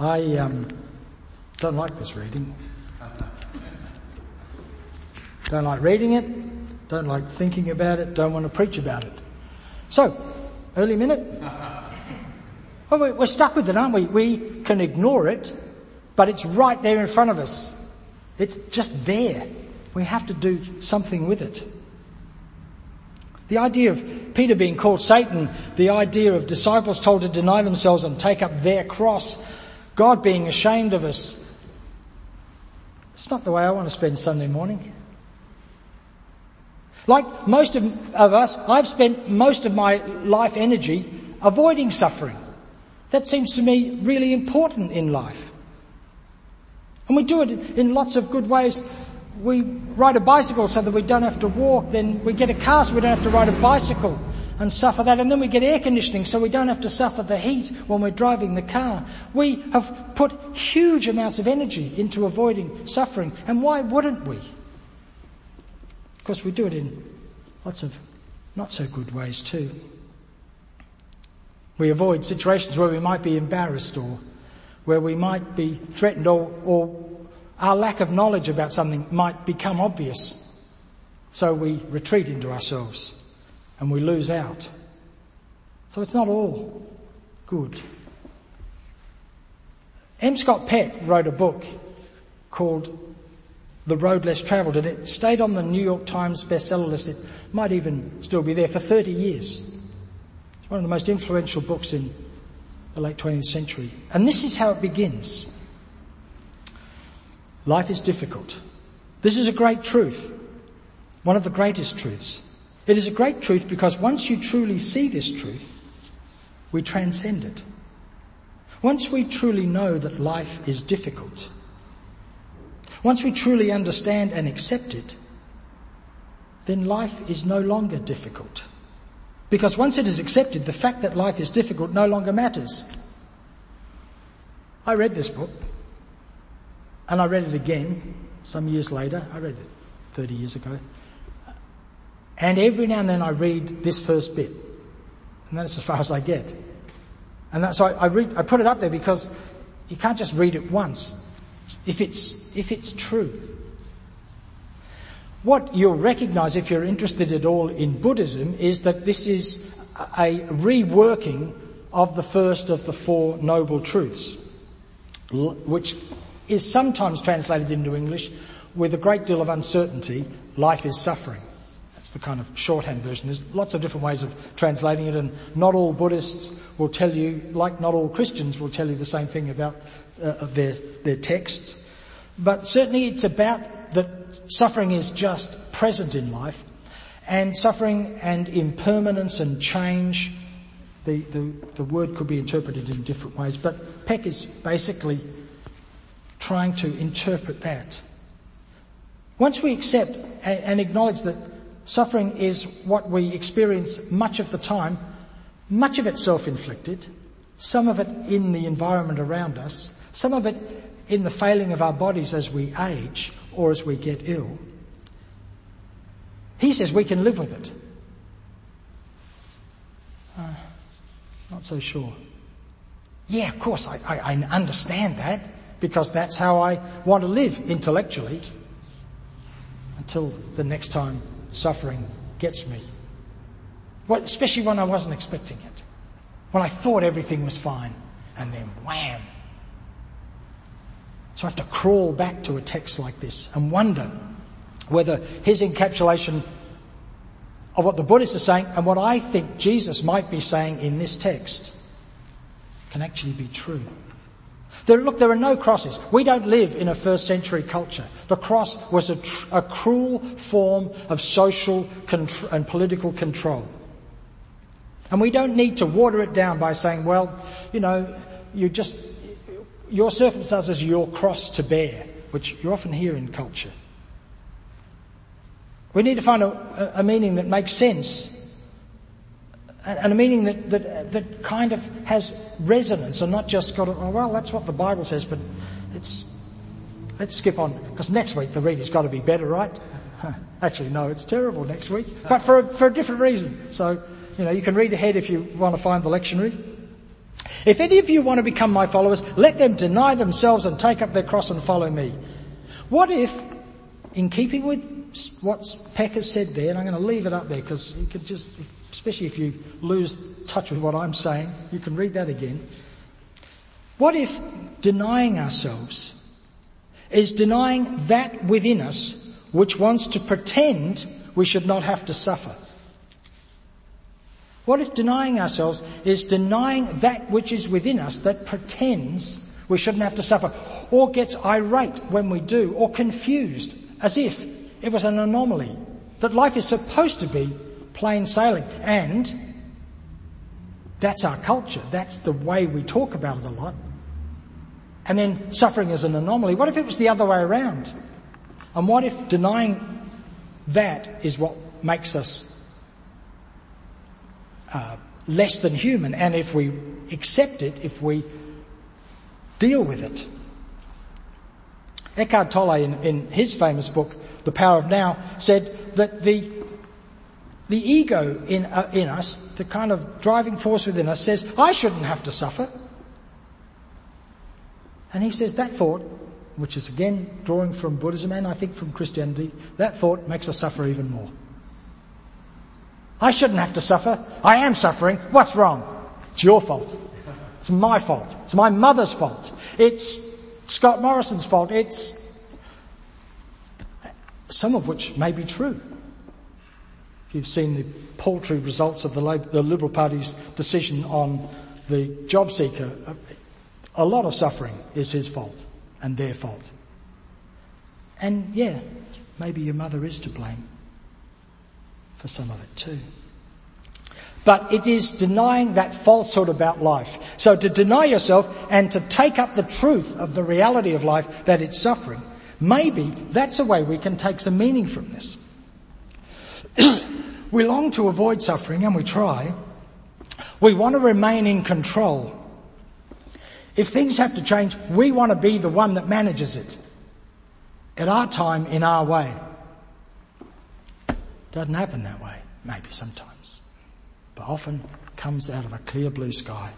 I um, don't like this reading. Don't like reading it. Don't like thinking about it. Don't want to preach about it. So, early minute. Well, we're stuck with it, aren't we? We can ignore it, but it's right there in front of us. It's just there. We have to do something with it. The idea of Peter being called Satan, the idea of disciples told to deny themselves and take up their cross, God being ashamed of us. It's not the way I want to spend Sunday morning. Like most of, of us, I've spent most of my life energy avoiding suffering. That seems to me really important in life. And we do it in lots of good ways. We ride a bicycle so that we don't have to walk. Then we get a car so we don't have to ride a bicycle and suffer that. And then we get air conditioning so we don't have to suffer the heat when we're driving the car. We have put huge amounts of energy into avoiding suffering. And why wouldn't we? Of course, we do it in lots of not so good ways too. We avoid situations where we might be embarrassed or where we might be threatened or, or our lack of knowledge about something might become obvious. So we retreat into ourselves and we lose out. So it's not all good. M. Scott Peck wrote a book called The Road Less Travelled and it stayed on the New York Times bestseller list. It might even still be there for 30 years. It's one of the most influential books in the late 20th century. And this is how it begins. Life is difficult. This is a great truth. One of the greatest truths. It is a great truth because once you truly see this truth, we transcend it. Once we truly know that life is difficult, once we truly understand and accept it, then life is no longer difficult. Because once it is accepted, the fact that life is difficult no longer matters. I read this book, and I read it again some years later. I read it 30 years ago. And every now and then I read this first bit. And that's as far as I get. And that's, so I, I, read, I put it up there because you can't just read it once. If it's, if it's true. What you'll recognize if you're interested at all in Buddhism is that this is a reworking of the first of the four noble truths, which is sometimes translated into English with a great deal of uncertainty, life is suffering. That's the kind of shorthand version. There's lots of different ways of translating it and not all Buddhists will tell you, like not all Christians will tell you the same thing about uh, their, their texts. But certainly it's about that suffering is just present in life and suffering and impermanence and change, the, the, the word could be interpreted in different ways, but Peck is basically trying to interpret that. Once we accept and acknowledge that suffering is what we experience much of the time, much of it self-inflicted, some of it in the environment around us, some of it in the failing of our bodies as we age or as we get ill. He says we can live with it. Uh, not so sure. Yeah, of course, I, I, I understand that because that's how I want to live intellectually until the next time suffering gets me. Especially when I wasn't expecting it. When I thought everything was fine and then wham. So I have to crawl back to a text like this and wonder whether his encapsulation of what the Buddhists are saying and what I think Jesus might be saying in this text can actually be true. There, look, there are no crosses. We don't live in a first century culture. The cross was a, tr- a cruel form of social and political control. And we don't need to water it down by saying, well, you know, you just, your circumstances, your cross to bear, which you often hear in culture. We need to find a, a meaning that makes sense and a meaning that, that, that kind of has resonance and not just got, oh, well, that's what the Bible says, but it's, let's skip on, because next week the reading's got to be better, right? Actually, no, it's terrible next week, but for a, for a different reason. So, you know, you can read ahead if you want to find the lectionary. If any of you want to become my followers, let them deny themselves and take up their cross and follow me. What if, in keeping with what Peck has said there, and I'm going to leave it up there because you could just, especially if you lose touch with what I'm saying, you can read that again. What if denying ourselves is denying that within us which wants to pretend we should not have to suffer? What if denying ourselves is denying that which is within us that pretends we shouldn't have to suffer, or gets irate when we do, or confused, as if it was an anomaly, that life is supposed to be plain sailing, and that's our culture, that's the way we talk about it a lot. And then suffering is an anomaly. What if it was the other way around? And what if denying that is what makes us uh, less than human, and if we accept it, if we deal with it. Eckhart Tolle, in, in his famous book, The Power of Now, said that the the ego in, uh, in us, the kind of driving force within us says, I shouldn't have to suffer. And he says that thought, which is again drawing from Buddhism and I think from Christianity, that thought makes us suffer even more. I shouldn't have to suffer. I am suffering. What's wrong? It's your fault. It's my fault. It's my mother's fault. It's Scott Morrison's fault. It's some of which may be true. If you've seen the paltry results of the, Liberal Party's decision on the job seeker, a lot of suffering is his fault and their fault. And yeah, maybe your mother is to blame for some of it too. But it is denying that falsehood about life. So to deny yourself and to take up the truth of the reality of life that it's suffering, maybe that's a way we can take some meaning from this. we long to avoid suffering and we try. We want to remain in control. If things have to change, we want to be the one that manages it. At our time, in our way. Doesn't happen that way. Maybe sometimes. But often comes out of a clear blue sky.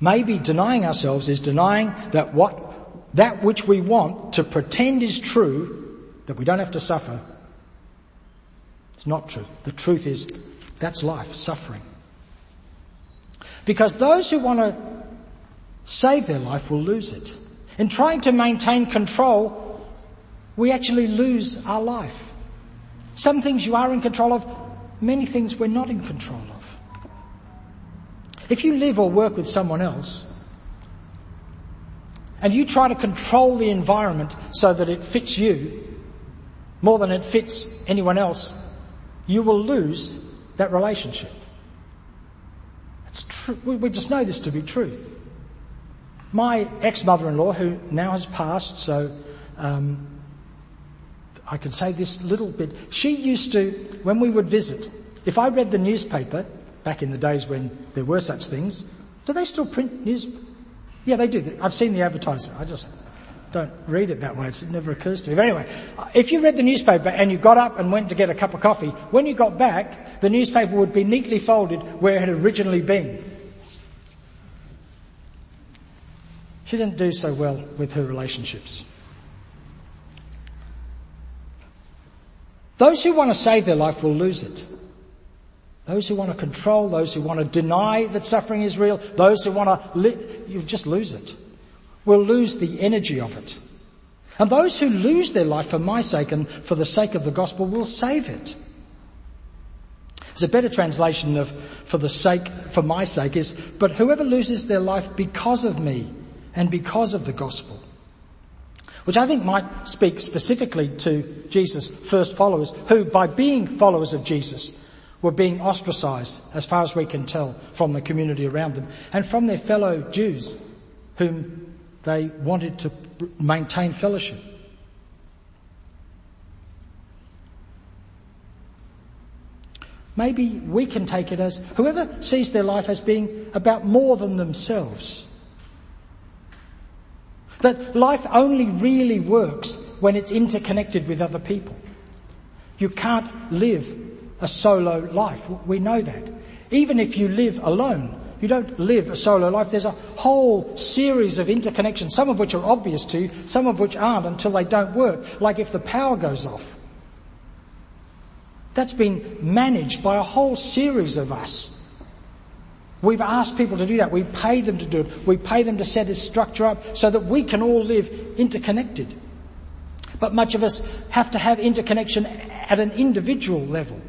Maybe denying ourselves is denying that what, that which we want to pretend is true, that we don't have to suffer, it's not true. The truth is, that's life, suffering. Because those who want to save their life will lose it. In trying to maintain control, we actually lose our life. Some things you are in control of, many things we're not in control of. If you live or work with someone else, and you try to control the environment so that it fits you more than it fits anyone else, you will lose that relationship. It's true. We just know this to be true. My ex-mother-in-law, who now has passed, so um, I can say this little bit. She used to, when we would visit, if I read the newspaper, back in the days when there were such things, do they still print news? Yeah, they do. I've seen the advertising. I just don't read it that way. It never occurs to me. But anyway, if you read the newspaper and you got up and went to get a cup of coffee, when you got back, the newspaper would be neatly folded where it had originally been. She didn't do so well with her relationships. Those who want to save their life will lose it. Those who want to control, those who want to deny that suffering is real, those who want to, li- you just lose it. Will lose the energy of it. And those who lose their life for my sake and for the sake of the gospel will save it. There's a better translation of for the sake, for my sake is, but whoever loses their life because of me and because of the gospel which I think might speak specifically to Jesus' first followers, who by being followers of Jesus were being ostracized, as far as we can tell, from the community around them and from their fellow Jews whom they wanted to maintain fellowship. Maybe we can take it as whoever sees their life as being about more than themselves that life only really works when it's interconnected with other people. You can't live a solo life. We know that. Even if you live alone, you don't live a solo life. There's a whole series of interconnections, some of which are obvious to you, some of which aren't until they don't work, like if the power goes off. That's been managed by a whole series of us. We've asked people to do that. We pay them to do it. We pay them to set this structure up so that we can all live interconnected. But much of us have to have interconnection at an individual level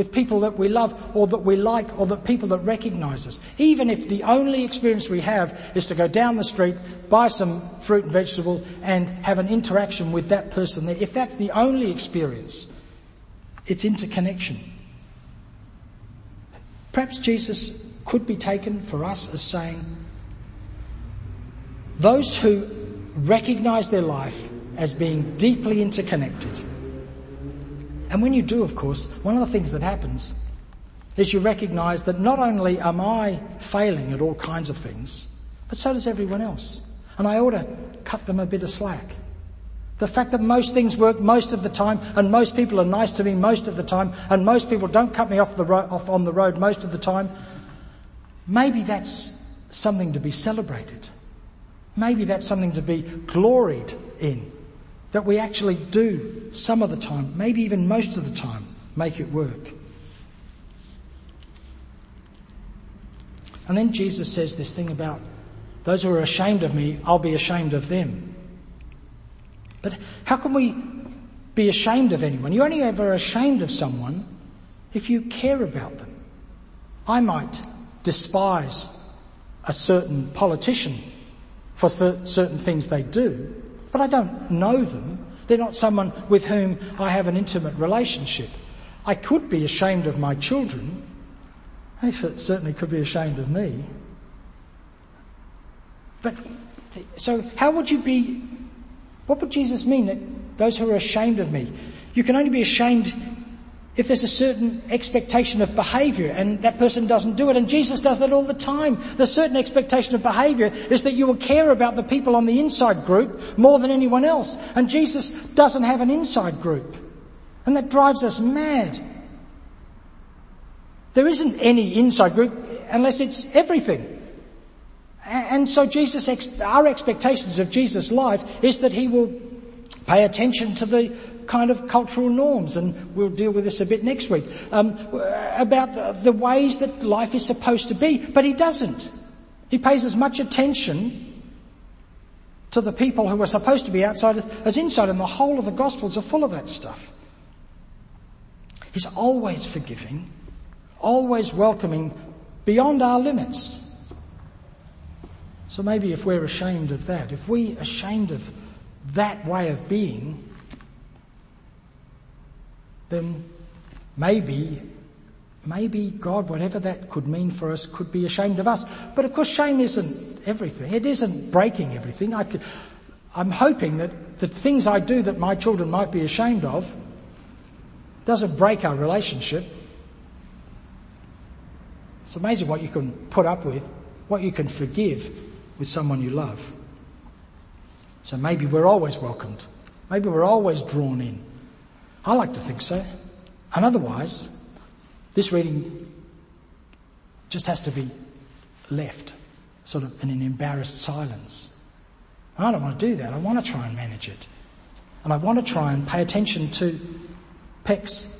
with people that we love or that we like or that people that recognize us. Even if the only experience we have is to go down the street, buy some fruit and vegetable and have an interaction with that person there. If that's the only experience, it's interconnection. Perhaps Jesus could be taken for us as saying, those who recognize their life as being deeply interconnected. And when you do, of course, one of the things that happens is you recognize that not only am I failing at all kinds of things, but so does everyone else. And I ought to cut them a bit of slack. The fact that most things work most of the time and most people are nice to me most of the time and most people don't cut me off, the ro- off on the road most of the time, maybe that's something to be celebrated. Maybe that's something to be gloried in. That we actually do some of the time, maybe even most of the time, make it work. And then Jesus says this thing about those who are ashamed of me, I'll be ashamed of them. But how can we be ashamed of anyone? You're only ever ashamed of someone if you care about them. I might despise a certain politician for th- certain things they do, but I don't know them. They're not someone with whom I have an intimate relationship. I could be ashamed of my children. They certainly could be ashamed of me. But, so how would you be what would Jesus mean that those who are ashamed of me? You can only be ashamed if there's a certain expectation of behavior and that person doesn't do it. And Jesus does that all the time. The certain expectation of behavior is that you will care about the people on the inside group more than anyone else. And Jesus doesn't have an inside group. And that drives us mad. There isn't any inside group unless it's everything. And so Jesus, our expectations of Jesus' life is that he will pay attention to the kind of cultural norms, and we'll deal with this a bit next week, um, about the ways that life is supposed to be, but he doesn't. He pays as much attention to the people who are supposed to be outside as inside, and the whole of the Gospels are full of that stuff. He's always forgiving, always welcoming beyond our limits. So maybe if we're ashamed of that, if we're ashamed of that way of being, then maybe, maybe God, whatever that could mean for us, could be ashamed of us. But of course shame isn't everything. It isn't breaking everything. I I'm hoping that the things I do that my children might be ashamed of doesn't break our relationship. It's amazing what you can put up with, what you can forgive with someone you love. So maybe we're always welcomed. Maybe we're always drawn in. I like to think so. And otherwise, this reading just has to be left sort of in an embarrassed silence. I don't want to do that. I want to try and manage it. And I want to try and pay attention to Peck's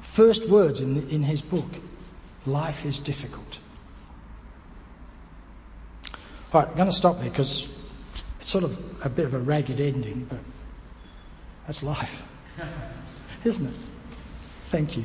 first words in, in his book. Life is difficult. All right, I'm going to stop there because it's sort of a bit of a ragged ending, but that's life, isn't it? Thank you.